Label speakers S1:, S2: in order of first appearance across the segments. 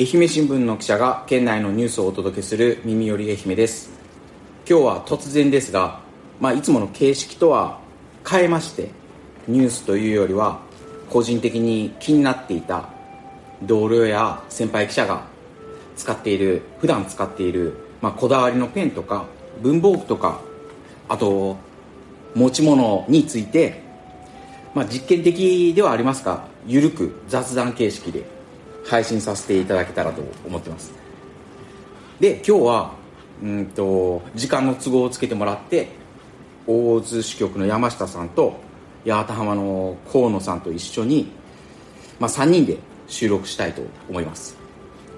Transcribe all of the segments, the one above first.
S1: 愛媛新聞の記者が県内のニュースをお届けする耳より愛媛です。今日は突然ですが、まあ、いつもの形式とは変えましてニュースというよりは個人的に気になっていた同僚や先輩記者が使っている普段使っている、まあ、こだわりのペンとか文房具とかあと持ち物について、まあ、実験的ではありますがゆるく雑談形式で配信させていただけたらと思ってます。で今日はうんと時間の都合をつけてもらって大津支局の山下さんと八幡浜の河野さんと一緒に、まあ、3人で収録したいと思います。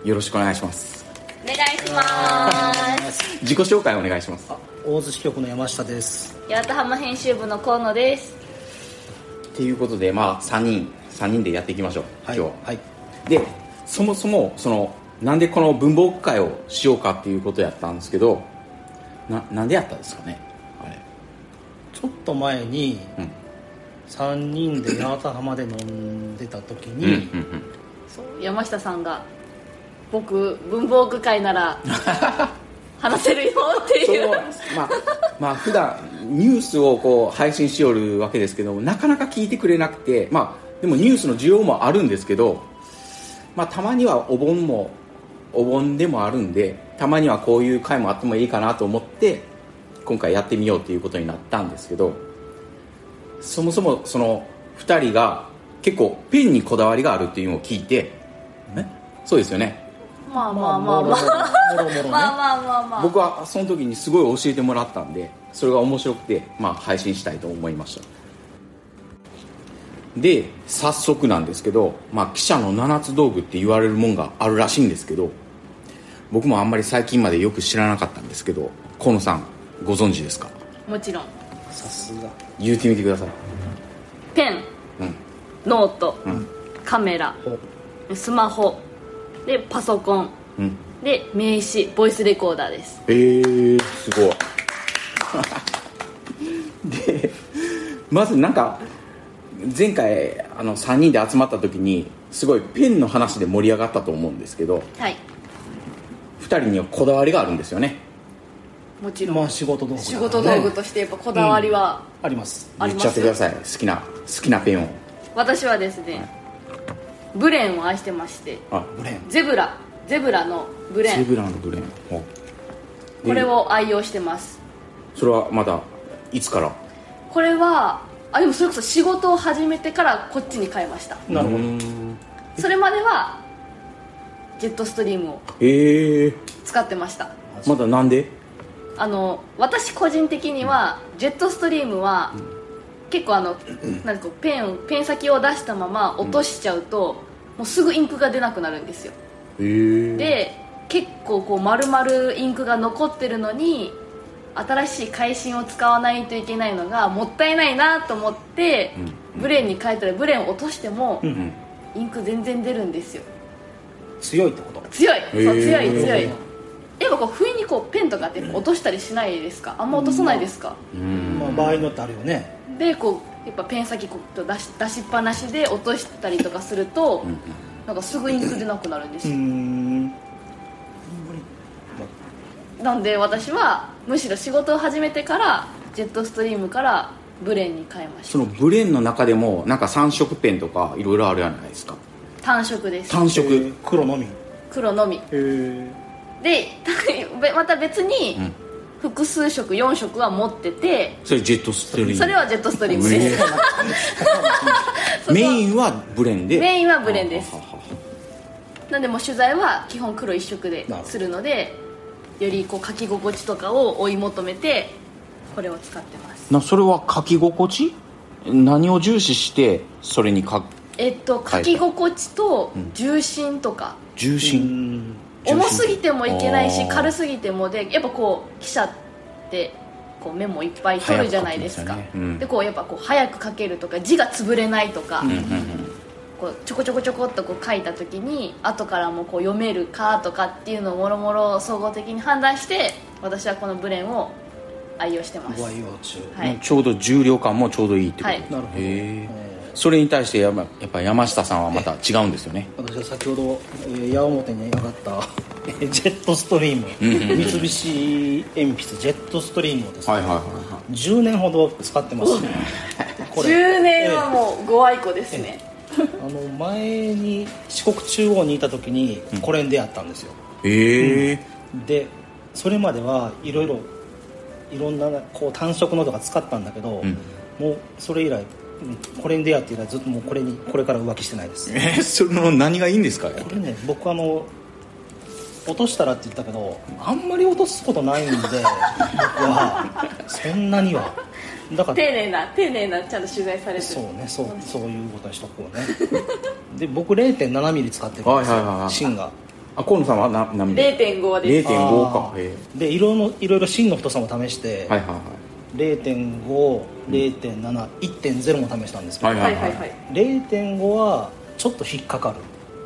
S1: よろしくお願いします。
S2: お願いします。
S1: 自己紹介お願いします。
S3: 大津支局の山下です。
S2: 八幡浜編集部の河野です。
S1: っていうことでまあ3人3人でやっていきましょう、
S3: はい
S1: 今日は。
S3: はい。
S1: でそもそもそのなんでこの文房具会をしようかっていうことやったんですけどななんでやったんですかね？あれ。
S3: ちょっと前に
S1: うん。
S3: 3人で八幡浜で飲んでた時
S1: うん
S3: に、
S2: 山下さんが僕文房具会なら 話せるよっていう。
S1: まあまあ普段ニュースをこう配信しよるわけですけどもなかなか聞いてくれなくてまあでもニュースの需要もあるんですけどまあたまにはお盆もお盆でもあるんでたまにはこういう回もあってもいいかなと思って今回やってみようということになったんですけどそもそもその2人が結構ペンにこだわりがあるっていうのを聞いてえ？そうですよね。
S2: まあまあまあまあ。まあまあまあまあ。
S1: 僕はその時にすごい教えてもらったんでそれが面白くて、まあ、配信したいと思いましたで早速なんですけど、まあ、記者の七つ道具って言われるもんがあるらしいんですけど僕もあんまり最近までよく知らなかったんですけど河野さんご存知ですか？
S2: もちろん。
S3: さすが。
S1: 言ってみてください。
S2: ペン。
S1: うん。
S2: ノート、
S1: ん。
S2: カメラ。
S3: お
S2: スマホ。でパソコン。
S1: うん。
S2: で名刺。ボイスレコーダーです。
S1: えー、すごい。でまずなんか前回あの3人で集まった時にすごいペンの話で盛り上がったと思うんですけど
S2: はい。
S1: 2人にはこだわりがあるんですよね。
S2: もちろん、
S3: まあ仕事道具ね。
S2: 仕事道具としてやっぱこだわりは
S3: あります。
S2: あります。
S1: 言っちゃってください。好きな好きなペンを。
S2: 私はですね、ブレンを愛してまして
S1: あ
S3: ブレン。
S2: ゼブラ。ゼブラのブレン。
S1: ゼブラのブレン。お。
S2: これを愛用してます。
S1: それはまだいつから？
S2: これはあでもそれこそ仕事を始めてからこっちに変えました。
S3: なるほど。
S2: それまではジェットストリームを
S1: ええ
S2: 使ってました。
S1: まだなんで？
S2: あの私個人的にはジェットストリームは結構あのなんかペンをペン先を出したまま落としちゃうともうすぐインクが出なくなるんですよ。
S1: ええ
S2: で結構こう丸々インクが残ってるのに新しい会心を使わないといけないのがもったいないなと思って、ブレンに変えたらブレンを落としても、
S1: うん
S2: インク全然出るんですよ。
S3: 強いってこと？
S2: 強い。そう強い強い。やっぱこう不意にこうペンとかって落としたりしないですか？あんま落とさないですか、
S1: うん。
S3: まあ場合によってあるよね。
S2: でこうやっぱペン先こう出し出しっぱなしで落としたりとかすると、なんかすぐインク出なくなるんですよ、
S3: ん
S2: なんで私はむしろ仕事を始めてからジェットストリームからブレンに変えました。
S1: そのブレンの中でもなんか3色ペンとかいろいろあるじゃないですか。
S2: 単色です。
S1: 単色、
S3: えー黒のみ。へ
S2: 黒のみ。
S3: え
S2: でべ また別に
S1: うん
S2: 複数色4色は持ってて
S1: それジェットストリーム。
S2: それはジェットストリームです、
S1: メイン。はブレンで。
S2: メインはブレンです。なんでもう取材は基本黒一色でするのでよりこう書き心地とかを追い求めてこれを使ってます。
S1: なそれは書き心地？何を重視してそれに書く？
S2: えっと書き心地と重心とか、
S1: 重
S3: う
S1: 心
S3: ん。
S1: 重心。
S2: 重すぎてもいけないし軽すぎてもでやっぱこう記者ってこうメモいっぱい取るじゃないですか。
S1: 早く書きますよね。うん
S2: でこうやっぱこう早く書けるとか字が潰れないとか、
S1: うんうんうん
S2: こうちょこちょこちょこっとこう書いた時に後からもこう読めるかとかっていうのをもろもろ総合的に判断して私はこのブレンを愛用してます。
S3: ご愛用中。
S2: はい。
S1: ちょうど重量感もちょうどいいってこと、
S2: はい。
S3: なるほど。
S1: へそれに対してや,、ま、やっぱ山下さんはまた違うんですよね。
S3: 私は先ほど、えー矢面に上がったえ ージェットストリーム。三菱鉛筆ジェットストリームをですね、
S1: はいはいはいは
S3: 10年ほど使ってます。これ。
S2: 10年はもうご愛顧ですね、
S3: あの前に四国中央にいた時にこれに出会ったんですよ、
S1: いえ。え
S3: でそれまではいろいろいろんなこう単色のとか使ったんだけど、
S1: ん。
S3: もうそれ以来うんこれに出会って以来ずっともうこれにこれから浮気してないです。
S1: えー、その何がいいんですか？
S3: これね僕あの落としたらって言ったけどあんまり落とすことないんで僕は。そんなにはだから
S2: 丁寧な丁寧なちゃんと取材されてる。
S3: そうねそうそういうことにしとこうね。で僕0.7ミリ使ってる。んですよ、
S1: はいはいはいはい。
S3: 芯が。
S1: あ河野さんは何何ミリ
S2: ？0.5で。す
S1: 0.5
S3: あ
S1: か。へ
S3: ー。でいろいろいろいろ芯の太さも試して、
S1: えはいはい。
S3: 0.50.7.1.0も試したんですけど、
S1: はい
S2: はいはい。はい
S3: 0.5はちょっと引っかかる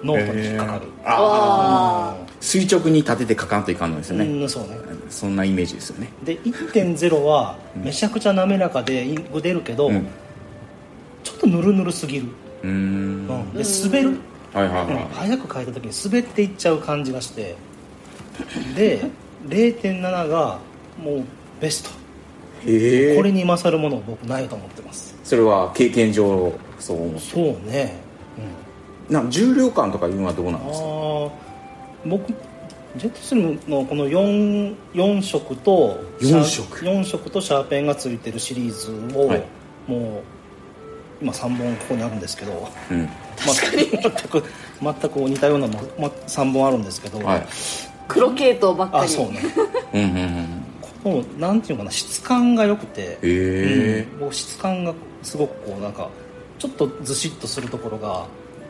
S3: ノートに引っかかる。
S2: あ
S1: 垂直に立てて書かんといかんのですよ
S3: う
S1: ね、
S3: んそうね。
S1: そんなイメージですよね。
S3: で1.0はめちゃくちゃ滑らかでインク出るけど、
S1: うん。
S3: ちょっとヌルヌルすぎる、
S1: うーん。
S3: うん。で滑る、
S1: はいはい
S3: うん
S1: は
S3: 早く書いた時に滑っていっちゃう感じがして。で0.7がもうベスト。これに勝るもの僕ないと思ってます。
S1: それは経験上そう思う
S3: そうね、
S1: な重量感とかいうのはどうな
S3: うん
S1: ですか？
S3: あ僕ジェットストリームのこの 4, 4色と
S1: 四色。
S3: 4色とシャーペンがついてるシリーズを、
S1: はい。
S3: もう今3本ここにあるんですけど
S1: うん。
S3: 確かに全く全く似たようなの、ま、3本あるんですけど、
S1: はい。
S2: ー黒系統ばっかり。
S3: あそうね。
S1: うんうんうん。
S3: このなんていうのかな質感が良くて
S1: へえ
S3: うん、僕質感がすごくこうなんかちょっとずしっとするところが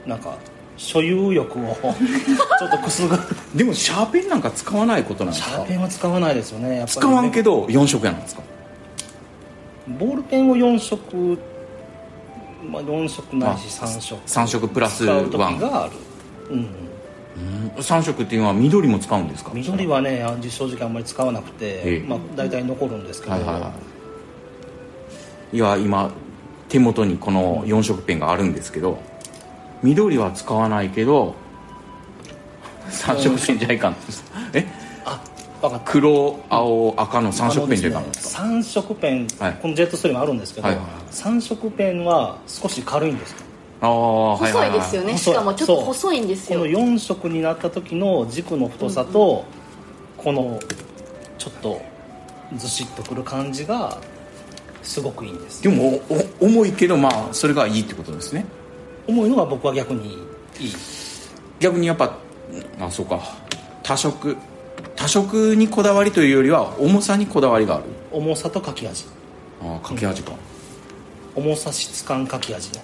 S3: なんか所有欲を ちょっとくすぐる。
S1: でもシャーペンなんか使わないことなんですか？
S3: シャーペンは使わないですよね。やっぱりね。
S1: 使わんけど4色やなんですか？
S3: ボールペンを4色、まあ、4色ないし3色。
S1: 3色プラス
S3: 使う時
S1: 1
S3: がある、うん、
S1: 3色っていうのは緑も使うんですか？
S3: 緑はねあ正直あんまり使わなくて、
S1: ええ。
S3: まあ、大体残るんですけど、
S1: はいはいはい。いや今手元にこの4色ペンがあるんですけど緑は使わないけど3色ペンじゃいかんえ？
S3: あ分かった。
S1: 黒青赤の3色ペンじゃいかん
S3: あの
S1: ですか
S3: 3色ペン、
S1: はい。
S3: このジェットストリームあるんですけど、
S1: はいはいはい。
S3: 3色ペンは少し軽いんですよ。
S1: ああはい
S2: 細
S1: はいはい。
S2: ですよね。
S3: 細い。
S2: しかもちょっと細いんですよ。
S3: この4色になった時の軸の太さと、このちょっとずしっとくる感じがすごくいいんです。
S1: でもおお重いけどまあそれがいいってことですね
S3: 重いのが僕は逆にいい。
S1: 逆にやっぱあそうか。多色。多色にこだわりというよりは重さにこだわりがある。
S3: 重さと書き味。
S1: ああ書き味か、
S3: 重さ質感書き味ね。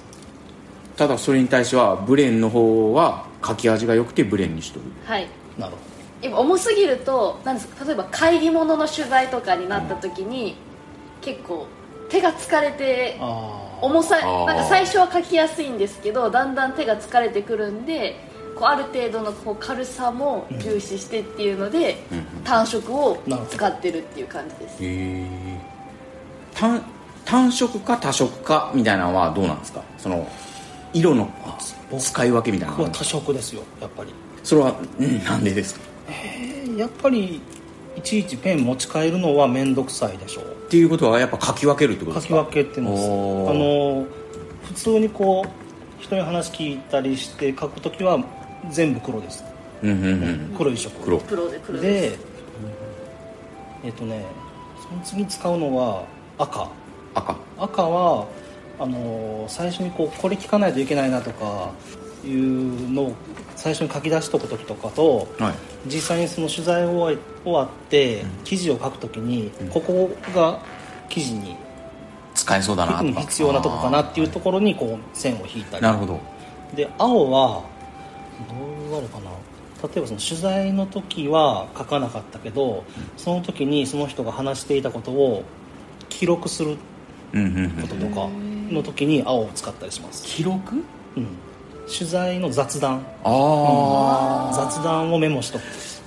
S1: ただそれに対してはブレンの方は書き味が良くてブレンにしとる。
S2: はい。
S3: なるほ
S2: 今重すぎるとなんですか例えば会議物の取材とかになった時に、結構手が疲れて
S3: どあ
S2: 重さなんか最初は書きやすいんですけどだんだん手が疲れてくるんでこうある程度のこう軽さも重視してっていうので、単色を使ってるっていう感じです。
S1: へえ単単色か多色かみたいなのはどうなんですか？その色の使い分けみたいなのは。
S3: 多色ですよやっぱり。
S1: それは、うん、なんでですか？
S3: えーやっぱりいちいちペン持ち帰るのは面倒くさいでしょう
S1: っていうことはやっぱ書き分けるってことですか？
S3: 書き分けっていうのですあの普通にこう人に話聞いたりして書くときは全部黒です。
S1: うんうんうん。
S3: 黒一色。
S1: 黒。
S2: プロでプロで
S3: でえっ、とねその次使うのは赤。
S1: 赤。
S3: 赤はあの最初にこうこれ聞かないといけないなとかいうのを最初に書き出しとく時とかと
S1: はい。
S3: 実際にその取材を終わって記事を書くときにここが記事に
S1: 使えそうだな
S3: 必要なとこかなっていうところにこう線を引いたり。
S1: なるほど。
S3: で青はどうあるかな。例えばその取材の時は書かなかったけどその時にその人が話していたことを記録する
S1: うんうんうん。
S3: こととかの時に青を使ったりします、
S1: 記録？
S3: うん、取材の雑談。
S1: ああ
S3: 雑談をメモしとく。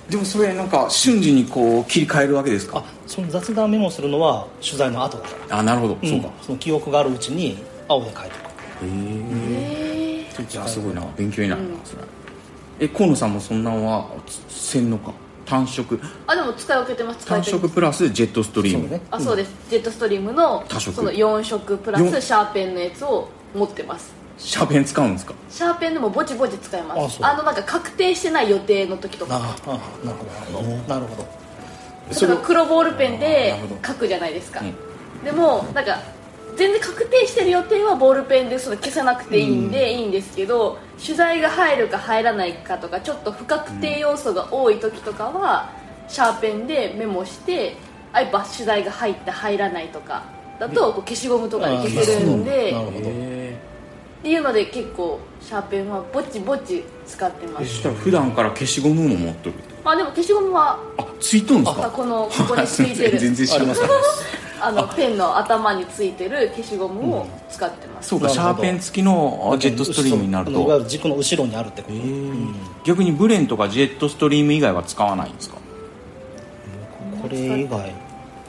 S1: でもそれなんか瞬時にこう切り替えるわけですか？
S3: あその雑談メモするのは取材の後だから。
S1: あなるほど、
S3: うん。
S1: そうか。
S3: その記憶があるうちに青で書いておく
S1: え
S2: え
S1: じゃあすごいな。勉強になるな、それ。え河野さんもそんなんはせんのか？単色？
S2: あでも使い分けてます。
S1: 単
S2: 分けてます
S1: 色プラスジェットストリーム、
S3: そうね。
S2: あそうです、ジェットストリームの
S1: 多色。
S2: その4色プラスシャーペンのやつを持ってます
S1: シャーペン使うんですか？
S2: シャーペンでもぼちぼち使えます。
S3: あ
S2: のなんか確定してない予定の時とか。
S3: ああなるほど。なるほど。
S2: それ黒ボールペンで書くじゃないですか、
S1: うん。
S2: でもなんか全然確定してる予定はボールペンでその消さなくていいんで、いいんですけど取材が入るか入らないかとかちょっと不確定要素が多い時とかは、シャーペンでメモしてあやっぱ取材が入って入らないとかだとこう消しゴムとかで消せるんで。
S3: なるほど。
S1: へ
S2: っていうので結構シャーペンはぼちぼち使ってま
S1: えそ
S2: す
S1: したら普段から消しゴムも持っとる
S2: まあでも消しゴムは
S1: あついとんです
S2: あ
S1: か
S2: このここについてる。
S1: 全然知らなかった
S2: あのペンの頭についてる消しゴムを使ってます、
S1: そうかシャーペン付きのあジェットストリームになる
S3: あのいわゆ
S1: と
S3: る軸の後ろにあるってこと、
S1: 逆にブレンとかジェットストリーム以外は使わないんですか？
S3: これ以外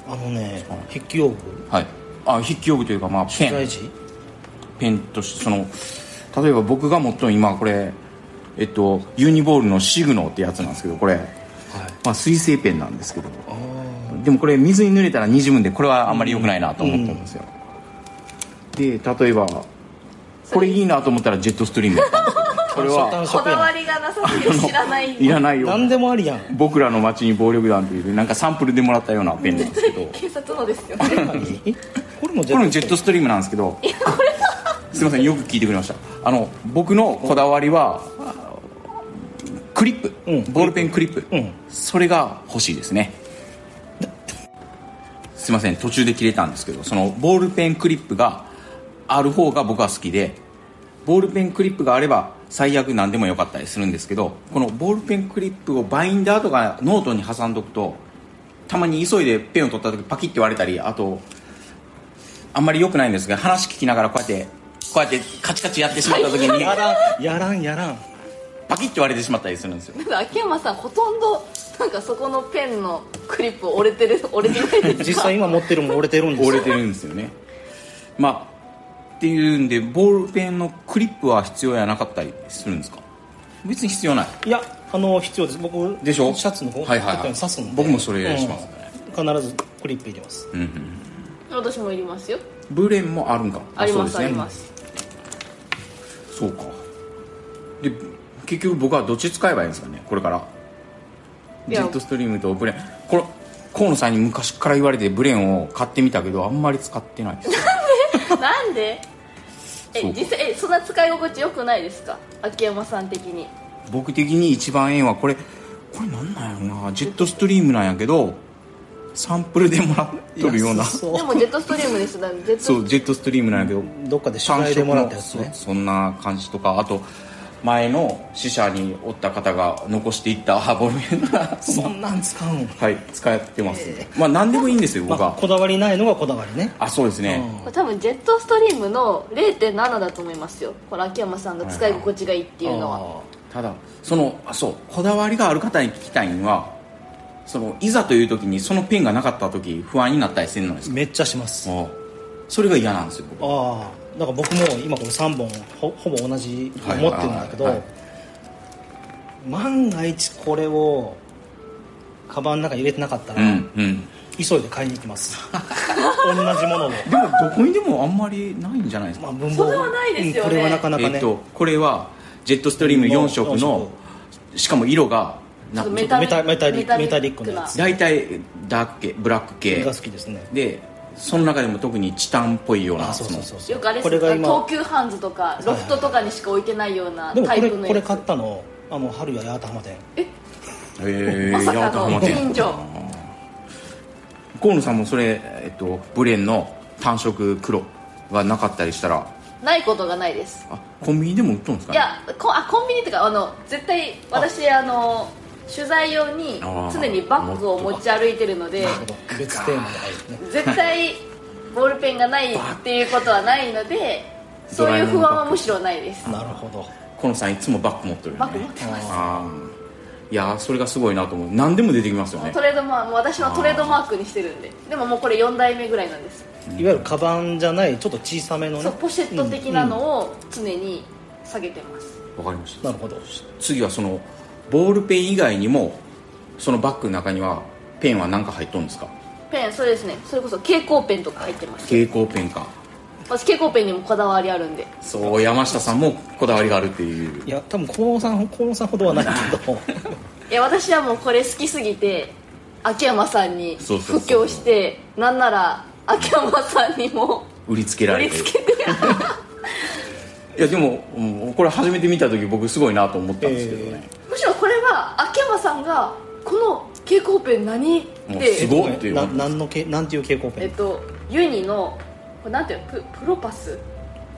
S3: あのね筆記用具。
S1: はい。あ筆記用具というかまあペン。
S3: 取材時？
S1: ペンとしてその例えば僕が持ってる今これえっとユニボールのシグノってやつなんですけどこれ、
S3: はい。
S1: まあ、水性ペンなんですけど。
S3: あ
S1: でもこれ水に濡れたらにじむんでこれはあんまり良くないなと思ってるんですよ、で例えばこれいいなと思ったらジェットストリームやったんですけどこれは
S2: こだわりがなさすぎて知らない
S1: いらな。いよ
S3: あ何でもありやん。
S1: 僕らの町に暴力団というなんかサンプルでもらったようなペンなんですけど。
S2: 警察のですよね。
S3: えこれもジ
S1: これもジェットストリームなんですけどすいませんよく聞いてくれました。あの僕のこだわりはクリップ、
S3: うん。
S1: ボールペンクリップ、
S3: うん。
S1: それが欲しいですね。すいません途中で切れたんですけどそのボールペンクリップがある方が僕は好きでボールペンクリップがあれば最悪何でもよかったりするんですけどこのボールペンクリップをバインダーとかノートに挟んどくとたまに急いでペンを取った時パキッて割れたりあとあんまり良くないんですが話聞きながらこうやってこうやってカチカチやってしまった時に
S3: やらんやらんやらん。
S1: パキッて割れてしまったりするんですよ。
S2: なんか秋山さんほとんどなんかそこのペンのクリップ折れてる 折れてないですか？
S3: 実際今持ってるもん折れてるんですよ。
S1: 折れてるんですよね。まあっていうんでボールペンのクリップは必要やなかったりするんですか？別に必要ない。
S3: いやあの必要です。僕
S1: でしょ？
S3: シャツのこう
S1: はいはいはい。
S3: 刺すんで
S1: 僕もそれしますね。
S3: うん。必ずクリップ入れます。
S1: うんうん
S2: 私もいりますよ。
S1: ブレンもあるんか。
S2: あります
S1: そうですね。
S2: あります
S1: そうか。で結局僕はどっち使えばいいんですかねこれから。ジェットストリームとブレン。これ河野さんに昔から言われてブレンを買ってみたけどあんまり使ってないです。
S2: なんで？え
S1: そうか。
S2: 実際えそんな使い心地よくないですか？秋山さん的に。
S1: 僕的に一番ええんはこれ。これなんなんやろな？ジェットストリームなんやけどサンプルでもらっとるような。
S3: そ
S2: でもジェットストリームですだからジェット
S1: そうジェットストリームなんやけど。
S3: どっかで取材でもらったやつね。
S1: そんな感じとかあと前の死者におった方が残していったボルメンが
S3: そんなん使うん
S1: はい使ってます、まあ何でもいいんですよ僕
S3: まあ
S1: は
S3: こだわりないのがこだわりね。
S1: あそうですね、
S2: これ多分ジェットストリームの0.7だと思いますよ。この秋山さんが使い心地がいいっていうのは。
S1: ただそのあそうこだわりがある方に聞きたいのはそのいざという時にそのペンがなかった時不安になったりするのですか？
S3: めっちゃします。
S1: もう。それが嫌なんですよ僕。
S3: ああ。だから僕も今この3本ほほぼ同じ
S1: はい
S3: 持ってるんだけど、
S1: はいはい
S3: 万が一これをカバンの中に入れてなかったら、
S1: うんうん。
S3: 急いで買いに行きます。同じものを。
S1: でもどこにでもあんまりないんじゃないですか、
S3: まあ文
S2: それはないですよね。
S3: これはなかなかね、
S1: えっとこれはジェットストリーム4色のしかも色が
S2: メタ
S3: メタメタリ
S2: メタ
S3: メタリックなやつ。
S1: 大体ダーク系。ブラック系
S3: が好きですね。
S1: でその中でも特にチタンっぽいような
S3: あそうそうそうそう。
S2: よくあれ
S3: これが今
S2: 東急ハンズとかロフトとかにしか置いてないようなタイプのやつ。
S3: これ買ったのあの春谷八幡浜店
S1: へえ
S2: まさかの近所。
S1: 河野さんもそれ、えっと、ブレンの単色黒がなかったりしたら。
S2: ないことがないです。
S1: あコンビニでも売っとるんですかね？
S2: いやこあコンビニっていうかあの絶対私あの取材用に常にバッグを持ち歩いてるので
S3: 別テーマで。入るね
S2: 絶対ボールペンがないっていうことはないのでそういう不安はむしろないです。
S3: なるほど。
S1: 河野さんいつもバッグ持ってる
S2: バッグ持ってます。
S1: あいやーそれがすごいなと思う。何でも出てきますよね。
S2: トレードマーク私のトレードマークにしてるんで。でももうこれ4代目ぐらいなんです。
S3: いわゆるカバンじゃないちょっと小さめのね。
S2: そうポシェット的なのを常に下げてます、
S1: わかりました。
S3: なるほど。
S1: 次はそのボールペン以外にもそのバッグの中にはペンは何か入っとるんですか？
S2: ペンそれですね。それこそ蛍光ペンとか入ってます。
S1: 蛍光ペンか。
S2: 私蛍光ペンにもこだわりあるんで。
S1: そう山下さんもこだわりがあるっていう。
S3: いや多分河野さん河野さんほどはないけど
S2: いや私はもうこれ好きすぎて秋山さんに
S1: そうそうそう
S2: 布教してなんなら秋山さんにも
S1: 売りつけら
S2: 売
S1: れて。
S2: りつけて。
S1: いやでも、うんこれ初めて見た時僕すごいなと思ったんですけどね、
S2: むしろこれは秋山さんがこの蛍光ペン何って
S1: すごいっていう。
S3: ななんのけなんていう蛍光ペン？
S2: えっとユニのこれなんていう？のププロパス。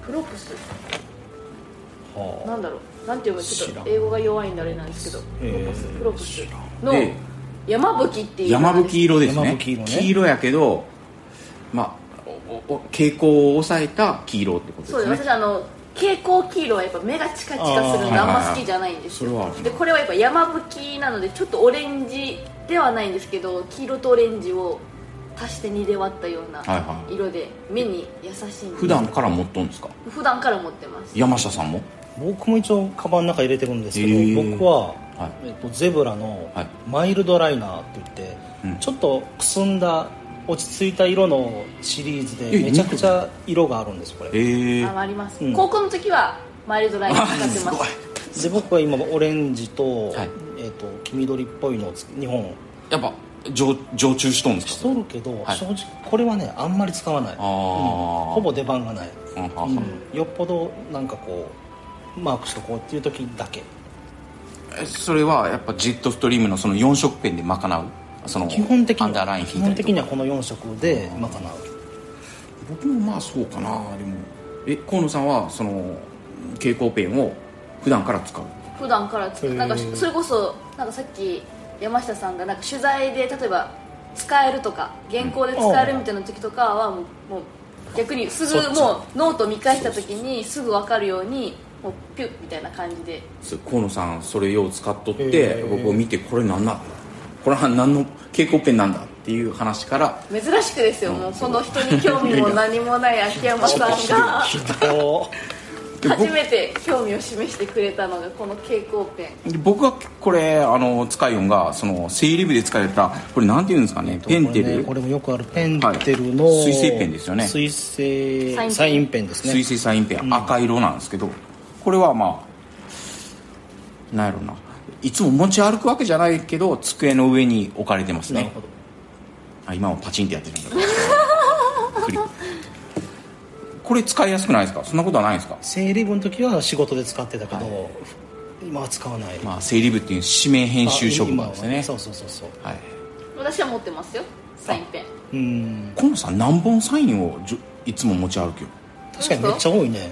S2: プロプス。
S3: は
S2: なんだろう？なんていうのちょっと英語が弱いんであれなんですけど。プロパス。
S3: えー
S2: プロプス。
S3: 知
S2: の
S1: で
S2: 山吹っていう。
S1: 山吹色ですね。
S3: 山吹色ね。
S1: 黄色やけどまあおお蛍光を抑えた黄色ってこと
S2: そうです。
S1: ですね
S2: 私あの蛍光黄色はやっぱ目がチカチカするので
S1: あ
S2: んま好きじゃないんですよ、
S1: はいはいはい。それはある。
S2: でこれはやっぱ山吹なのでちょっとオレンジではないんですけど黄色とオレンジを足して2で割ったような
S1: はいはい。
S2: 色で目に優しいんです
S1: 普段から持っとんですか？
S2: 普段から持ってます。
S1: 山下さんも？
S3: 僕も一応カバンの中入れてるんですけど、
S1: へー。
S3: 僕は、
S1: はい。
S3: えっと、ゼブラの
S1: はい。
S3: マイルドライナーって言って、
S1: うん。
S3: ちょっとくすんだ落ち着いた色のシリーズで
S1: え
S3: めちゃくちゃ色があるんですこれ。
S1: ええ
S2: ああります、
S3: うん。
S2: 高校の時はマイルドライン使ってます。
S1: すごい。
S3: で僕は今オレンジと,、
S1: はい。
S3: えっと黄緑っぽいのをつ2本。
S1: やっぱ常常駐しとんですか？
S3: しとるけど、
S1: はい。
S3: 正直これはねあんまり使わない、
S1: あー。
S3: うん。ほぼ出番がない、
S1: うんはは
S3: うん。よっぽどなんかこうマークしとこうっていう時だけ。
S1: えそれはやっぱジェットストリームのその4色ペンで賄う？その
S3: 基本的に
S1: アンダーライン引い
S3: 基本
S1: たりとか。
S3: 的にはこの4色で賄う
S1: 僕もまあそうかなでも。え河野さんはその蛍光ペンを普段から使う？
S2: 普段から使う。なんかそれこそなんかさっき山下さんがなんか取材で例えば使えるとか原稿で使えるみたいな時とかはもうもう逆にすぐもうノート見返した時にすぐ分かるようにもうピュッみたいな感じで。
S1: そう河野さんそれよう使っとっ
S3: へ
S1: て
S3: ー。
S1: 僕を見てこれなんだこれは何の蛍光ペンなんだっていう話から
S2: 珍しくですよもうこの人に興味も何もない秋山さんが 初めて興味を示してくれたのがこの蛍光ペン。
S1: で僕はこれあの使いよんがその整理部で使われたこれなんていうんですかねペンテル、
S3: これ,、ね、これもよくあるペンテルの、
S1: はい水性ペンですよね。
S3: 水性
S2: サインペン。
S3: サインペンですね。
S1: 水性サインペン、赤色なんですけどこれはまあなんやろないつも持ち歩くわけじゃないけど机の上に置かれてますね。
S3: なるほど。
S1: あ今もパチンってやってるんだ これ使いやすくないですか？そんなことはないですか？
S3: 整理部の時は仕事で使ってたけど、今は使わない、
S1: まあ整理部っていう指名編集職場ですね。
S3: そうそうそうそう。
S1: はい。
S2: 私は持ってますよ。サインペン。
S3: うん。
S1: 河野さん何本サインをいつも持ち歩くよ。
S3: 確かにめっちゃ多いね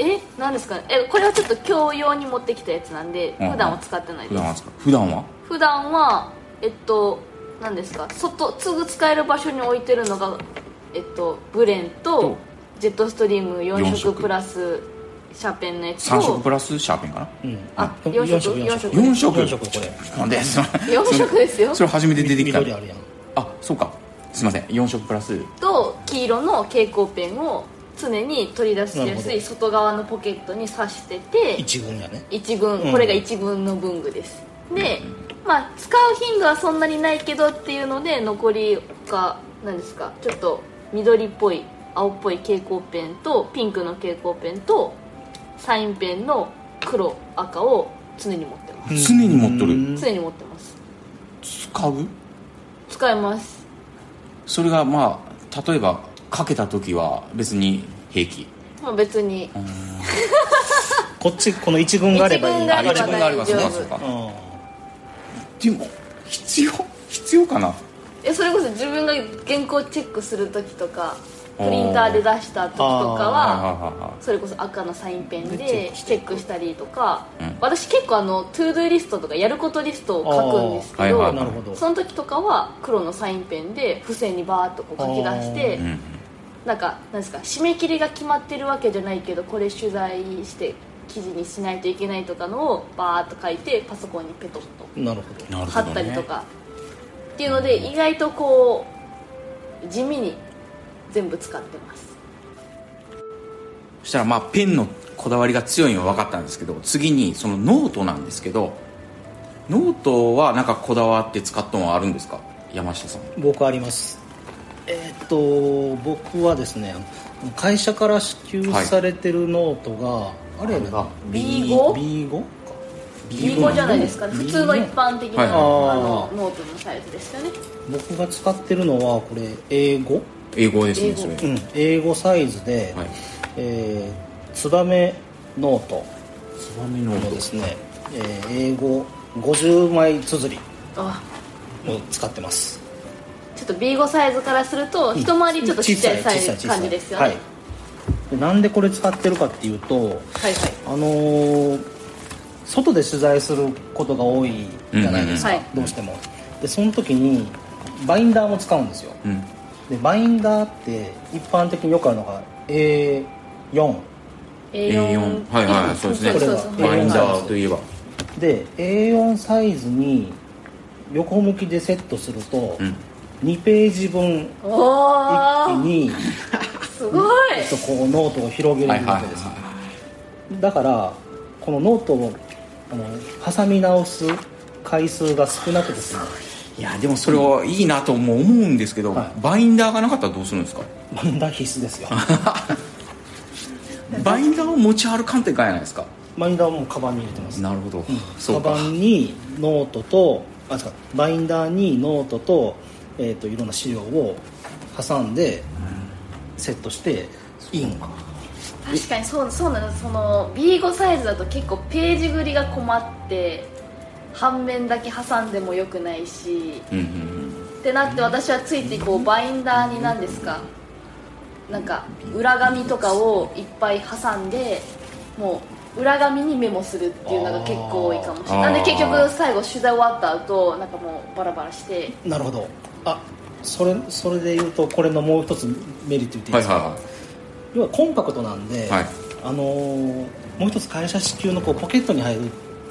S2: え何ですかね。えこれはちょっと教養に持ってきたやつなんで
S1: うん。
S2: 普段は使ってないです。
S1: 普段は使う。普段は？
S2: 普段はえっと何ですか。外すぐ使える場所に置いてるのがえっとブレンと
S1: と
S2: ジェットストリーム
S1: 四
S2: 4
S1: 色
S2: 色。プラスシャーペンのやつ
S1: 3色
S2: と
S1: プラスシャーペンかな？
S3: うん。
S2: あ
S3: 四
S2: 四色
S3: 四色。
S2: 四
S1: 色。
S3: 四色？これ。
S1: なんでそれ
S2: 4色ですよ。
S1: それ初めて出てきた
S3: 緑あるやん。
S1: あそうか。すいません。4色プラス。
S2: と黄色の蛍光ペンを常に取り出しやすい外側のポケットに刺してて
S3: 一軍やね。
S2: 一軍。
S3: うん。
S2: これが一軍の文具です、でまあ使う頻度はそんなにないけどっていうので残りが何ですかちょっと緑っぽい青っぽい蛍光ペンとピンクの蛍光ペンとサインペンの黒赤を常に持ってます。
S1: 常に持っとる。
S3: うん
S2: 常に持ってます。
S1: 使う？
S2: 使います。
S1: それがまあ例えばかけた時は別に平気？
S2: まあ別に。
S3: こっちこの一軍があればいい。
S2: 一軍があれば
S1: あ一軍があればそうか
S2: 大丈夫。
S1: そうか。
S3: うん。
S1: でも必要必要かな？
S2: えそれこそ自分が原稿チェックする時とかプリンターで出した時とか
S1: は
S2: それこそ赤のサインペン
S3: で
S2: でチェックしたりとか、
S1: うん。
S2: 私結構あのトゥードゥーリストとかやることリストを書くんですけど、その時とかは黒のサインペンで付箋にバーッとこう書き出してなんかなんですか締め切りが決まってるわけじゃないけどこれ取材して記事にしないといけないとかのをバーッと書いてパソコンにペトッと
S3: なるほど。
S1: なる
S2: 貼ったりとか、っていうので意外とこう地味に全部使ってます。
S1: そしたらまあペンのこだわりが強いのは分かったんですけど次にそのノートなんですけどノートはなんかこだわって使ったのはあるんですか？山下さん。
S3: 僕ありますえーっと僕はですね会社から支給されてるノートが、あれが。
S2: B5?
S3: B5 か。
S2: B5 じゃないですかね。普通の一般的な、
S1: はい。
S2: あのノートのサイズですよね。
S3: 僕が使ってるのはこれ
S1: A5？ A5ですね
S2: A5。
S1: それ、
S3: うん。 A5サイズで、
S1: はい。
S3: えー、ツバメノート。
S1: ツバメノート。
S3: のですね、えー A5 50枚綴り
S2: あ。
S3: を使ってます
S2: ちょっと B5 サイズからすると一回りちょっとちっちゃいサイズ感じですよね。
S3: はい。でなんでこれ使ってるかっていうと
S2: はいはい。
S3: あのー外で取材することが多いじゃないですか、
S2: うんうん
S3: どうしても。でその時にバインダーも使うんですよ。
S1: うん。
S3: でバインダーって一般的によくあるのが A4
S1: A4 はいはい そうですね。
S3: これは
S1: バインダーといえば。
S3: で A4 サイズに横向きでセットすると、
S1: うん
S3: 2ページ分一気に
S2: すごい。
S3: とこうノートを広げるわけです、だからこのノートをあの挟み直す回数が少なくですね。
S1: い。やでもそれはいいなとも思うんですけど、
S3: はい。
S1: バインダーがなかったらどうするんですか？
S3: バインダー必須ですよ。
S1: バインダーを持ち歩かんといかんやないですか？
S3: バインダーはもうカバンに入れてます。
S1: なるほど、そうか。
S3: カバンにノートとあバインダーにノートと,、えー、といろんな資料を挟んでセットしてイン。
S2: 確かにそうそうなんですその B5 サイズだと結構ページ繰りが困って半面だけ挟んでもよくないし
S1: うんうん
S2: ってなって私はついてこうバインダーに何ですか。なんか裏紙とかをいっぱい挟んでもう裏紙にメモするっていうのが結構多いかもしれない。なんで結局最後取材終わった後なんかもうバラバラして
S3: なるほどあそれそれで言うとこれのもう一つメリット言っていいですか、
S1: はいは
S3: 要はコンパクトなんで、
S1: はい。
S3: あのーもう一つ会社支給のこうポケットに入る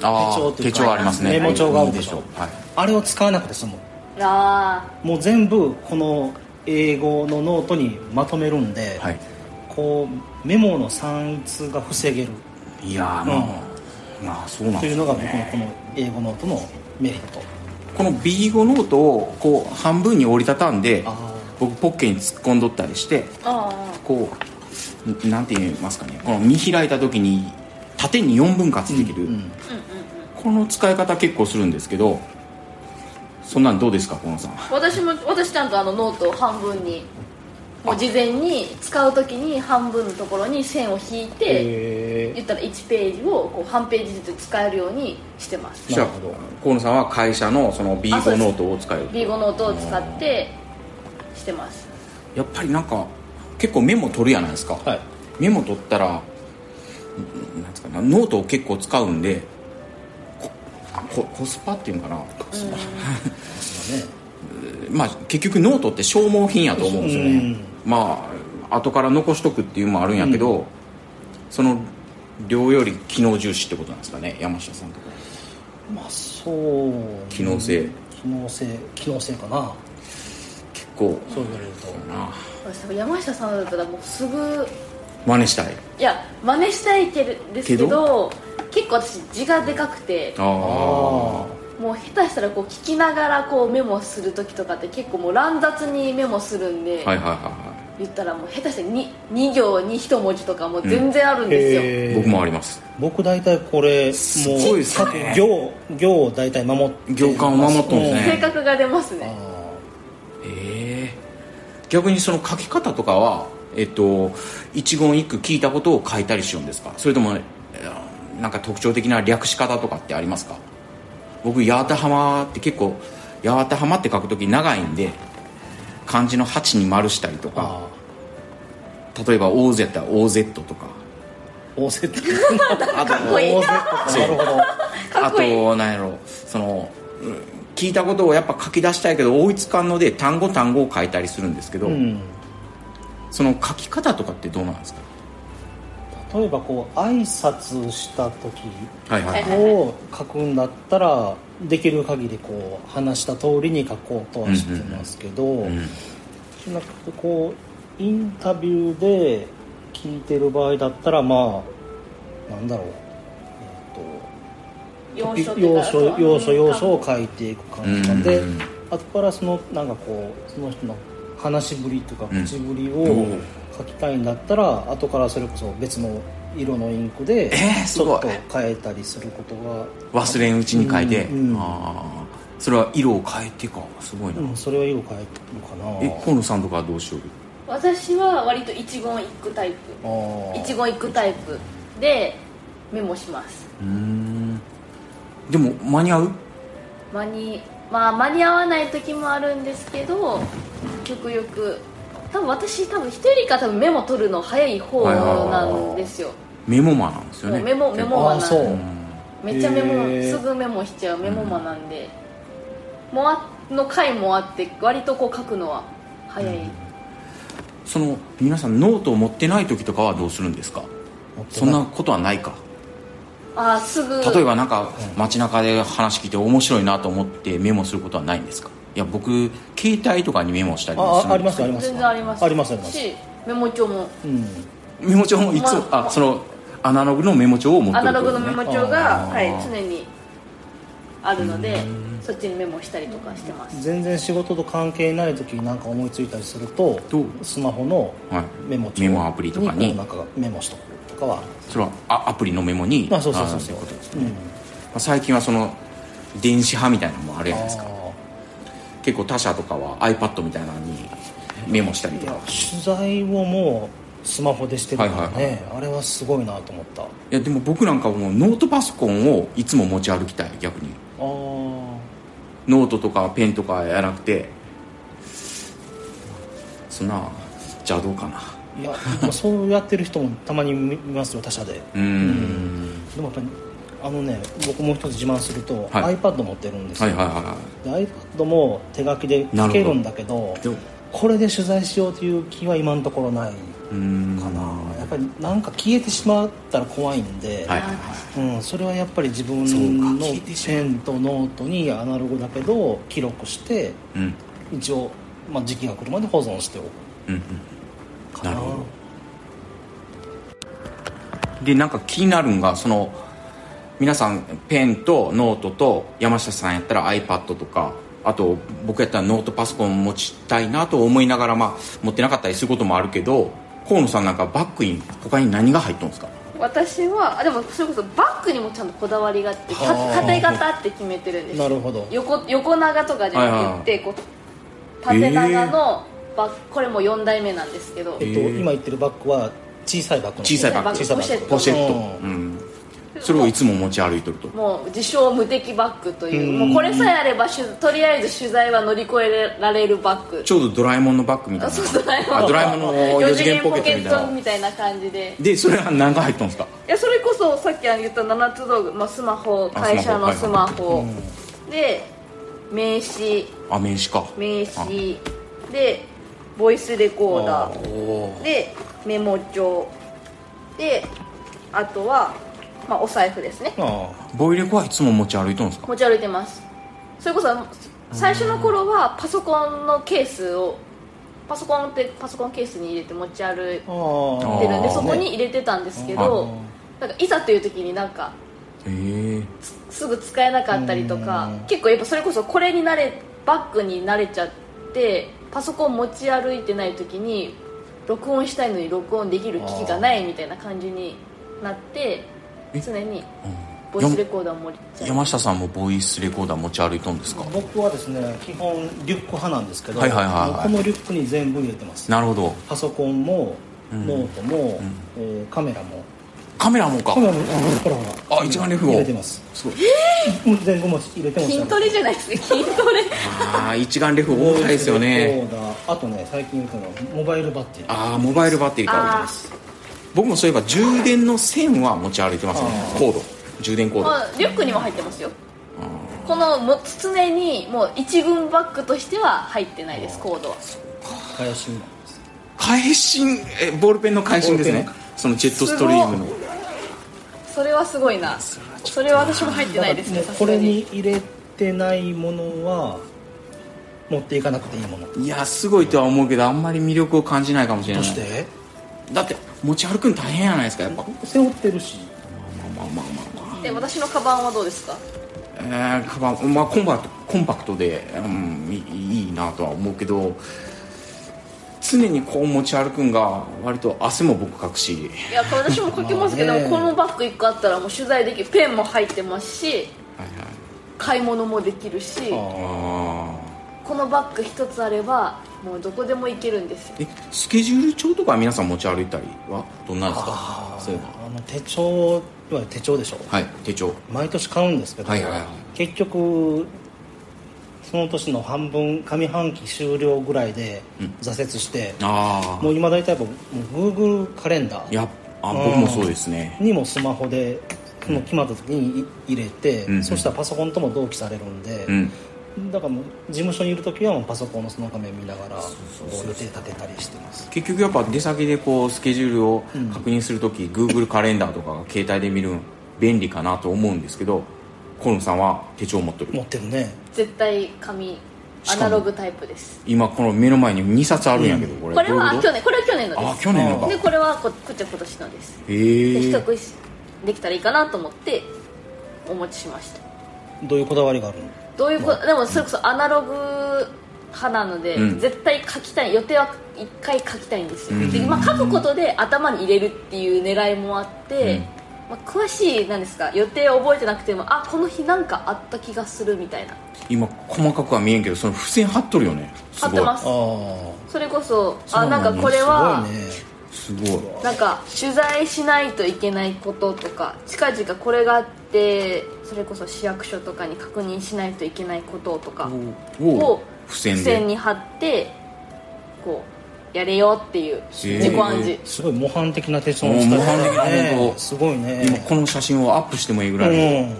S3: 手帳というか
S1: 手帳ありますね。
S3: メモ帳があるでしょ、
S1: いいはい。
S3: あれを使わなくて済む。
S2: あ
S3: もう全部この A5 のノートにまとめるんで、
S1: はい。
S3: こうメモの散逸が防げる。
S1: いやーまあ、まあそうなん
S3: というのが僕のこの英語ノートのメリット
S1: この B5 ノートをこう半分に折りたたんで
S3: あ
S1: 僕ポッケに突っ込んどったりしてこうんなんて言いますかねこの見開いた時に縦に4分割できる、この使い方結構するんですけどそんなんどうですか河野さん。
S2: 私も私ちゃんとあのノートを半分にもう事前に使う時に半分のところに線を引いて
S3: へ
S2: 言ったら1ページをこう半ページずつ使えるようにしてます。
S1: じゃあ
S3: なるほど
S1: 河野さんは会社のその
S2: あそう
S1: B5
S2: です。
S1: ノートを使える
S2: B5 ノートを使ってしてます。
S1: やっぱりなんか結構メモ取るやないですか、
S3: はい。
S1: メモ取ったらんなんですかねノートを結構使うんでここコスパっていうのかな。
S3: ね
S1: まあ結局ノートって消耗品やと思うんですよね、
S3: うん
S1: まあ後から残しとくっていうのもあるんやけど、その量より機能重視ってことなんですかね山下さんとか。
S3: まあそう
S1: 機能性。
S3: 機能性機能性かな。
S1: 結構。
S3: そう言われると。
S2: 山下さんだったらもうすぐ。
S1: 真似したい。
S2: いや真似したいけれですけど結構私字がでかくて。
S1: ああ
S2: もう下手したらこう聞きながらこうメモする時とかって結構もう乱雑にメモするんで、
S1: はいはいはいは
S2: 言ったらもう下手したら 2, 2行に1文字とかも全然あるんですよ、
S1: 僕もあります。
S3: 僕大体これもう
S1: すごいですね。
S3: 行行を大体守って
S1: 行間を守っとんですね。
S2: 性格が出ますね。
S3: あ
S1: ええ逆にその書き方とかはえっと一言一句聞いたことを書いたりしようんですか？それともえーなんか特徴的な略し方とかってありますか？僕八幡浜って結構八幡浜って書く時長いんで漢字の8に丸したりと
S3: ー
S1: か
S3: あ
S1: 例えば OZ やったら OZ とか。
S3: ー大瀬って
S1: あと
S2: こいい。
S3: 大瀬とか。なるほど。
S1: あとなんやろ。そのうん聞いたことをやっぱ書き出したいけど追いつかんので単語単語を書いたりするんですけど、
S3: うん。
S1: その書き方とかってどうなんですか？
S3: 例えばこう挨拶した時
S1: はいはい
S2: はい。
S3: を書くんだったらできる限りこう話した通りに書こうとはしてますけど、
S1: うん
S3: なんかこうインタビューで聞いてる場合だったらまあなんだろう、え
S2: っていうか
S3: 要所要所要所を書いていく感じなんで、
S1: うん
S3: 後からそのなんかこうその人の話しぶりとか
S1: うん
S3: 口ぶり
S1: お
S3: を
S1: ー
S3: 書きたいんだったら、後からそれこそ別の色のインクで
S1: えーすごい。
S3: ちょっと変えたりすることが、
S1: 忘れんうちに書いて、
S3: うんうん。
S1: ああそれは色を変えてかすごいな、
S3: うん、それは色変えるかな。
S1: え河野さんとかはどうしよう？
S2: 私は割と一言一句タイプ。一言一句タイプでメモします。
S1: うーん。でも間に合う？
S2: 間にまあ間に合わない時もあるんですけど極力多分私多分一人か多分メモ取るの早い方なんですよ。
S1: メモ魔なんですよね。
S2: メモメモ魔
S3: あそう
S2: なんで。めっちゃメモすぐメモしちゃうメモ魔なんで、もあの回もあって割とこう書くのは早い、
S1: その皆さんノートを持ってない時とかはどうするんですか？そんなことはないか。
S2: ああすぐ。
S1: 例えばなんか街中で話聞いて面白いなと思ってメモすることはないんですか？いや僕携帯とかにメモしたりもする
S3: ああありますあります。
S2: 全然あります。
S3: ありますあります。
S2: しメモ帳も。
S3: うん。
S1: メモ帳もいつも、
S2: まあ
S1: あそのアナログのメモ帳を持って
S2: アナ
S1: るってことね
S2: ログのメモ帳が、
S3: あー。
S2: はい、常にあるのでそっちにメモしたりとかしてます。
S3: 全然仕事と関係ない時に何か思いついたりすると
S1: どう？
S3: スマホの
S1: はい。
S3: メモ帳
S1: メモアプリとかに？
S3: こうなんかメモしとくとかは。
S1: それはあアプリのメモに？
S3: あそうそうそう
S1: あー
S3: そう。
S1: いうことですね、
S3: うん。
S1: まあ最近はその電子派みたいなのもあるじゃないですか。
S3: あ
S1: 結構他社とかは iPad みたいなのにメモしたりとか。
S3: ー取材をもうスマホでしてるからね、
S1: はいはい
S3: あれはすごいなと思った。あ
S1: いやでも僕なんかもうノートパソコンをいつも持ち歩きたい逆に。
S3: あ
S1: ノートとかペンとかやなくてそんなじゃあどうかな。い
S3: や、まあ、そうやってる人もたまに見ますよ他社で。
S1: うーん。
S3: でもやっぱりあのね僕もう一つ自慢すると、
S1: はい。
S3: iPad 持ってるんですよ、
S1: はいはいは
S3: で iPad も手書きで書けるんだけどこれで取材しようという気は今のところないかな。やっぱりなんか消えてしまったら怖いんで、
S1: はいはいはい。
S3: うん、それはやっぱり自分のペンとノートにアナログだけど記録して
S1: うん。
S3: 一応、まあ、時期が来るまで保存しておく。
S1: うんうん。
S3: かな。
S1: なるほど。でなんか気になるんがその皆さんペンとノートと山下さんやったら iPad とかあと僕やったらノートパソコン持ちたいなと思いながら、まあ、持ってなかったりすることもあるけど河野さんなんかバッグに他に何が入っとんですか？
S2: 私はあでもそれこそバッグにもちゃんとこだわりがあって縦型って決めてるんですよ。
S3: なるほど。
S2: 横横長とかじゃなくて、こう縦長のバッグこれも4代目なんですけど、
S3: えっと、今言ってるバッグは小さいバッグの。
S1: 小さいバッグ。
S3: 小さいバッグ。
S1: ポシェット、
S3: う
S1: うんん、それをいつも持ち歩いとると。
S2: もう自称無敵バッグという。
S3: うん。
S2: もうこれさえあればとりあえず取材は乗り越えられるバッグ。
S1: ちょうどドラえもんのバッグみたいな。
S2: あそうドラえもん。
S1: あドラえもんの4次元ポケットみたいな
S2: 感じで。
S1: で。それは何が入っとんですか？
S2: いやそれこそさっき言った7つ道具、まあ、スマホ
S1: あ
S2: 会社のス
S1: スマ
S2: マホで名刺。
S1: あ名刺か。
S2: 名刺。でボイスレコーダー。でメモ帳。であとは、まあ、お財布ですね。
S3: あ
S1: ボイレコはいつも持ち歩いとんですか？
S2: 持ち歩いてます。それこそ最初の頃はパソコンのケースをパソコンってパソコンケースに入れて持ち歩いて
S3: ああ
S2: るんでそこに入れてたんですけ
S1: あ
S2: どなんかいざという時になんか
S1: へえ。
S2: すぐ使えなかったりとか
S3: うん。
S2: 結構やっぱそれこそこれに慣れバッグに慣れちゃってパソコン持ち歩いてない時に録音したいのに録音できる機器がないみたいな感じになって
S1: え
S2: 常にボイスレコーダーも持っち
S1: 山下さんもボイスレコーダー持ち歩いとんですか？
S3: 僕はですね基本リュック派なんですけど、
S1: はいはいはいはい。
S3: このリュックに全部入れてます。
S1: なるほど。
S3: パソコンも
S1: うん。
S3: ノートも、えーカメラも。
S1: カメラもか。
S3: カメラもあほらほら。
S1: あ一眼レフを。
S3: 入れてます。
S1: すごい。
S3: もう全部も入れてます
S2: 筋トレじゃないですか筋トレ。
S1: ああ一眼レフ多いですよね。
S3: ボイスレコーダー。あとね最近言うのはモバイルバッテリー。
S1: ああモバイルバッテリーか
S2: あ
S1: 僕もそういえば充電の線は持ち歩いてますね。コード。充電コード。
S2: まあリュックにも入ってますよ。このも常にもう一軍バッグとしては入ってないですコードは。
S3: 返しになります
S1: 返信えボールペンの返信ですね。そのジェットストリームの。
S2: それはすごいな。それは私も入ってないですね
S3: これ
S2: に
S3: 入れてないものは持っていかなくていいもの。
S1: いやすごいとは思うけどあんまり魅力を感じないかもしれない。
S3: どうして？
S1: だって持ち歩くの大変やないですかやっぱ。ま
S3: 背負ってるし。
S1: あまあまあまあまあ。
S2: で私のカバンはどうですか？
S1: えー、カバンまあコンパクトコンパクトで、うん、いいいなとは思うけど常にこう持ち歩くんが割と汗も僕かくし。
S2: いやこれ私も書きますけど、このバッグ1個あったらもう取材できるペンも入ってますし
S1: はいはい。
S2: 買い物もできるし
S3: あ
S1: あ
S2: このバッグ1つあればもうどこでも行けるんです
S1: えスケジュール帳とかは皆さん持ち歩いたりは？どんなんですか？
S3: あ
S1: そういうの
S3: あの手帳いわゆる手帳でしょ。
S1: はい手帳。
S3: 毎年買うんですけど、
S1: はいはいはい
S3: 結局その年の半分上半期終了ぐらいで
S1: うん。
S3: 挫折して、
S1: ああ
S3: もう今大体もう Google カレンダー
S1: いやあ僕もそうですね。
S3: にもスマホでその決まった時に入れて、
S1: うんうん。
S3: そしたらパソコンとも同期されるんで、
S1: うん
S3: だからもう事務所にいる時はもうパソコンのその画面見ながら予定立てたりしてます。
S1: 結局やっぱ出先でこうスケジュールを確認するとき、Google カレンダーとかが携帯で見るん便利かなと思うんですけど河野さんは手帳を持ってる？
S3: 持ってるね。
S2: 絶対紙アナログタイプです。
S1: 今この目の前に2冊あるんやけど、これ。
S2: これは去年これは去年のです。
S1: 去年のか。
S2: でこれはここっちは今年のです。
S1: へ
S2: で
S1: え
S2: 取得しできたらいいかなと思ってお持ちしました。
S3: どういうこだわりがあるの？
S2: どういうことでもそれこそアナログ派なので、
S1: うん。
S2: 絶対書きたい予定は一回書きたいんですよ、
S1: うん。
S2: で今書くことで頭に入れるっていう狙いもあって、
S1: うん。
S2: まあ、詳しいなんですか予定を覚えてなくてもあこの日なんかあった気がするみたいな。
S1: 今細かくは見えんけどその付箋貼っとるよね。
S2: 貼ってます。
S3: あ
S2: それこそあなんんかこれ
S3: あ
S2: は
S3: すごい。
S2: なんか取材しないといけないこととか近々これがあってそれこそ市役所とかに確認しないといけないこととか
S1: を
S2: を
S1: 付箋
S2: に貼ってこうやれよっていう自己暗示。
S3: すごい模範的な手帳の使い方
S1: お模範的な
S3: ねすごいね。
S1: 今この写真をアップしてもいいぐらい、
S3: うん。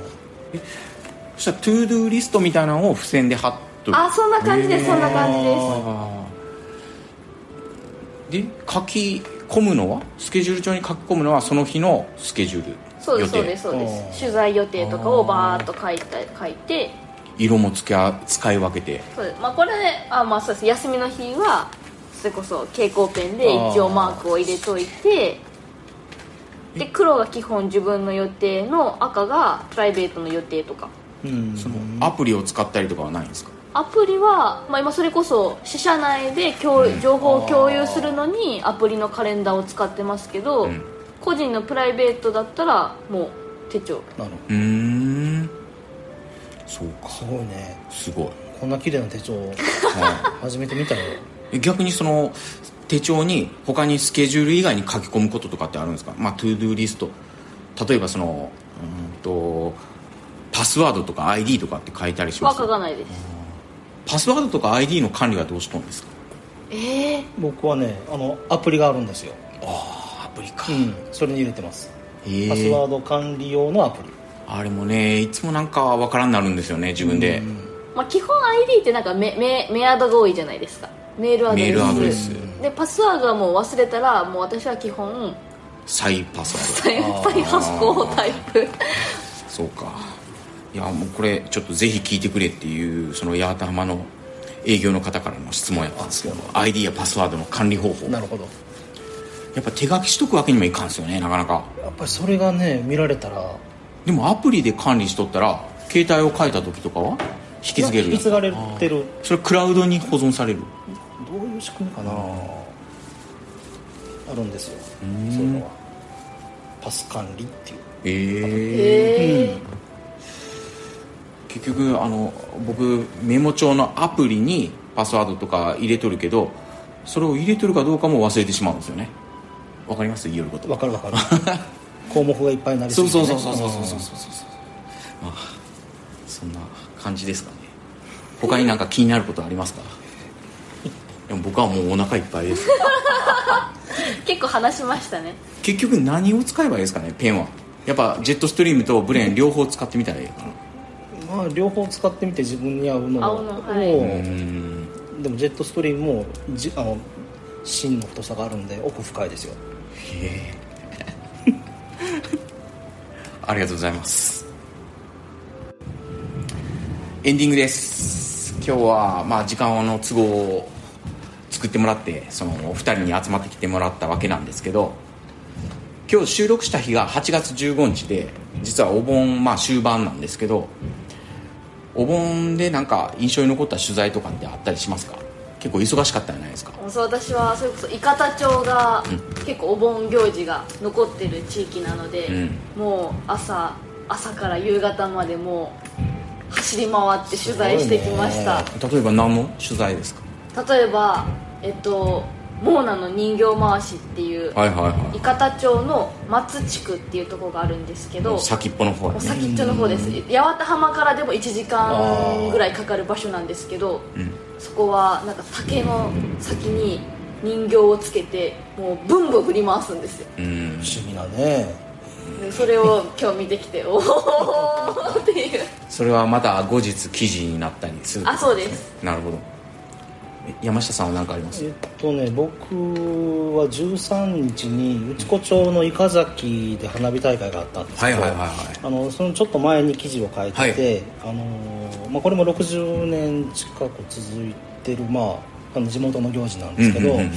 S1: そしたら ToDo リストみたいなのを付箋で貼っとる。
S2: あそんな感じですそんな感じです。
S1: で書き込むのは？スケジュール帳に書き込むのはその日のスケジュール
S2: そうですそうですそうです。取材予定とかをバーッと書いた書いて。
S1: 色もつけあ使い分けて。
S2: そうです。まあこれあまあそうです。休みの日はそれこそ蛍光ペンで一応マークを入れといてで黒が基本自分の予定の赤がプライベートの予定とか。
S3: うん。
S1: そのアプリを使ったりとかはないんですか？
S2: アプリは、まあ、今それこそ支社内で共情報を共有するのにアプリのカレンダーを使ってますけど、
S1: うん。
S2: 個人のプライベートだったらもう手帳。
S3: なる
S1: うーん。そうか。
S3: すごいね。
S1: すごい、
S3: こんな綺麗な手帳
S1: は
S3: 初めて見たよ
S1: い、逆にその手帳に他にスケジュール以外に書き込むこととかってあるんですか？まあ ToDo リスト。例えばそのうんとパスワードとか ID とかって書いたりしま
S2: は
S1: す
S2: 書かないです
S1: パスワードとか ID の管理はどうしとんですか？
S2: ええ
S3: 僕はねあのアプリがあるんですよ。
S1: ああアプリか、
S3: うんそれに入れてます。
S1: へえ
S3: パスワード管理用のアプリ。
S1: あれもねいつもなんかわからんなるんですよね自分で、
S2: まあ、基本 ID ってなんかメメメアドが多いじゃないですか。メールアドレス。
S1: メールアドレス。
S2: でパスワードはもう忘れたらもう私は基本
S1: 再パスワード。
S2: 再再発行タイプ。
S1: そうかいやもうこれちょっとぜひ聞いてくれっていうその八幡浜の営業の方からの質問やったんですけど ID やパスワードの管理方法。
S3: なるほど。
S1: やっぱ手書きしとくわけにもいかんですよねなかなか。
S3: やっぱりそれがね見られたら
S1: でもアプリで管理しとったら携帯を変えた時とかは引き継げる
S3: 引き継がれてる。
S1: それクラウドに保存される。
S3: どういう仕組みかな？あるんですよ。そういうのは。パス管理っていう。
S1: ええ
S2: へえ
S1: 結局あの僕メモ帳のアプリにパスワードとか入れとるけどそれを入れとるかどうかも忘れてしまうんですよね。わかります？言えること。
S3: わかるわかる。項目がいっぱいになりす
S1: そう
S3: ぎてね。
S1: そうそうそうそうそうそうそうそう。まあそんな感じですかね。他になんか気になることありますか？でも僕はもうお腹いっぱいです。
S2: 結構話しましたね。
S1: 結局何を使えばいいですかね？ペンは。やっぱジェットストリームとブレーン両方使ってみたらいいかな
S3: まあ両方使ってみて自分に合うのを
S2: 合うのはい。
S1: う。ん。
S3: でもジェットストリームもじあの芯の太さがあるんで奥深いですよ。
S1: へえ。ありがとうございます。エンディングです。今日はまあ時間の都合を作ってもらってそのお二人に集まってきてもらったわけなんですけど今日収録した日が8月15日で実はお盆まあ終盤なんですけどお盆でなんか印象に残った取材とかってあったりしますか？結構忙しかったじゃないですか。
S2: そう私はそれこそ伊方町が結構お盆行事が残ってる地域なので、
S1: うん。
S2: もう朝朝から夕方までもう走り回って取材してきました。
S1: 例えば何の取材ですか？
S2: 例えばえっとモーナの人形回しっていう
S1: はいはいは
S2: 伊方町の松地区っていうところがあるんですけど
S1: い先っぽの方やね
S2: 先っちょの方です。八幡浜からでも1時間ぐらいかかる場所なんですけど
S1: うん。
S2: そこはなんか竹の先に人形をつけてもうブンブン振り回すんですよ。
S1: うん。
S3: 不思議なね。
S2: でそれを今日見てきておおっていう。
S1: それはまた後日記事になったりする
S2: あそうです。
S1: なるほど。え山下さんは何かあります？
S3: えっとね僕は13日に内子町の伊香崎で花火大会があったんですけど、
S1: はいはいはいはい。
S3: あのそのちょっと前に記事を書いてて、あのまあ、これも60年近く続いてる、まあ、あの地元の行事なんですけど
S1: うんうんうんうん。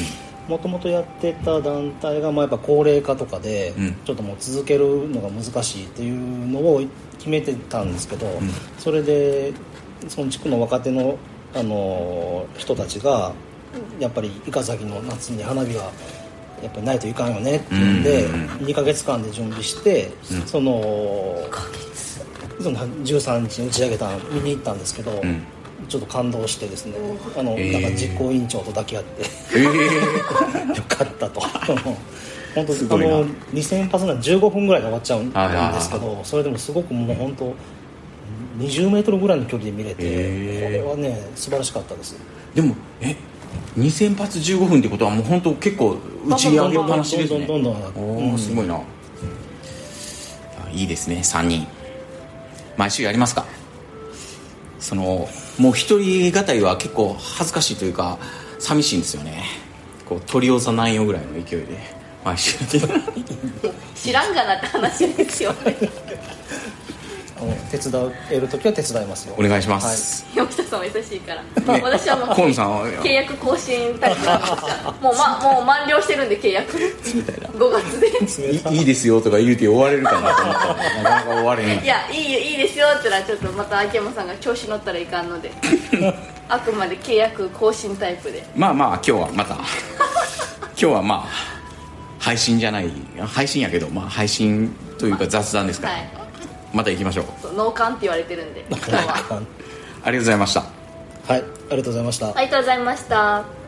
S3: もともとやってた団体が、まあ、やっぱ高齢化とかで、
S1: うん。
S3: ちょっともう続けるのが難しいっていうのを決めてたんですけど、それでその地区の若手の、あの人たちがやっぱり伊香崎の夏に花火がやっぱりないといかんよねっていうんで、
S1: うんうん
S3: 2ヶ月間で準備して、
S1: うん。
S3: そのその13日に打ち上げた見に行ったんですけど、
S1: うん。
S3: ちょっと感動してですねあの、
S1: へー。
S3: なんか実行委員長と抱き合って
S1: ええ
S3: よかったと。本当あの2000発なん15分ぐらいで終わっちゃうんですけどそれでもすごくもう本当20メートルぐらいの距離で見れて、
S1: へー。
S3: これはね素晴らしかったです。
S1: でもえ2000発15分ってことはもう本当結構打ち上げっぱなしですね。
S3: どんどんどんどん
S1: すごいな、あいいですね3人。毎週やりますか。そのもう一人語りは結構恥ずかしいというか寂しいんですよね。こう鳥尾さなんよぐらいの勢いで毎週
S2: 知らんがなって話ですよね
S3: 手伝える時は手伝いますよ。
S1: お願いします、
S2: 山下さんは優しいから、私はもう
S1: 河野さんは
S2: 契約更新タイプなんですから。もう,、ま、もう満了してるんで契約。
S1: みたいな
S2: 5月で。
S1: いいいですよとか言うて終われるかなと思ったらなかなか終われへん。
S2: いやいいよいいですよって言ったらちょっとまた秋山さんが調子乗ったらいかんので あくまで契約更新タイプで。
S1: まあまあ今日はまた 今日はまあ配信じゃない配信やけどまあ配信というか雑談ですから、
S2: はい
S1: また行きましょ
S2: う。脳幹って言われてるんで 今日は。
S1: ありがとうございました。
S3: はいありがとうございました。
S2: ありがとうございました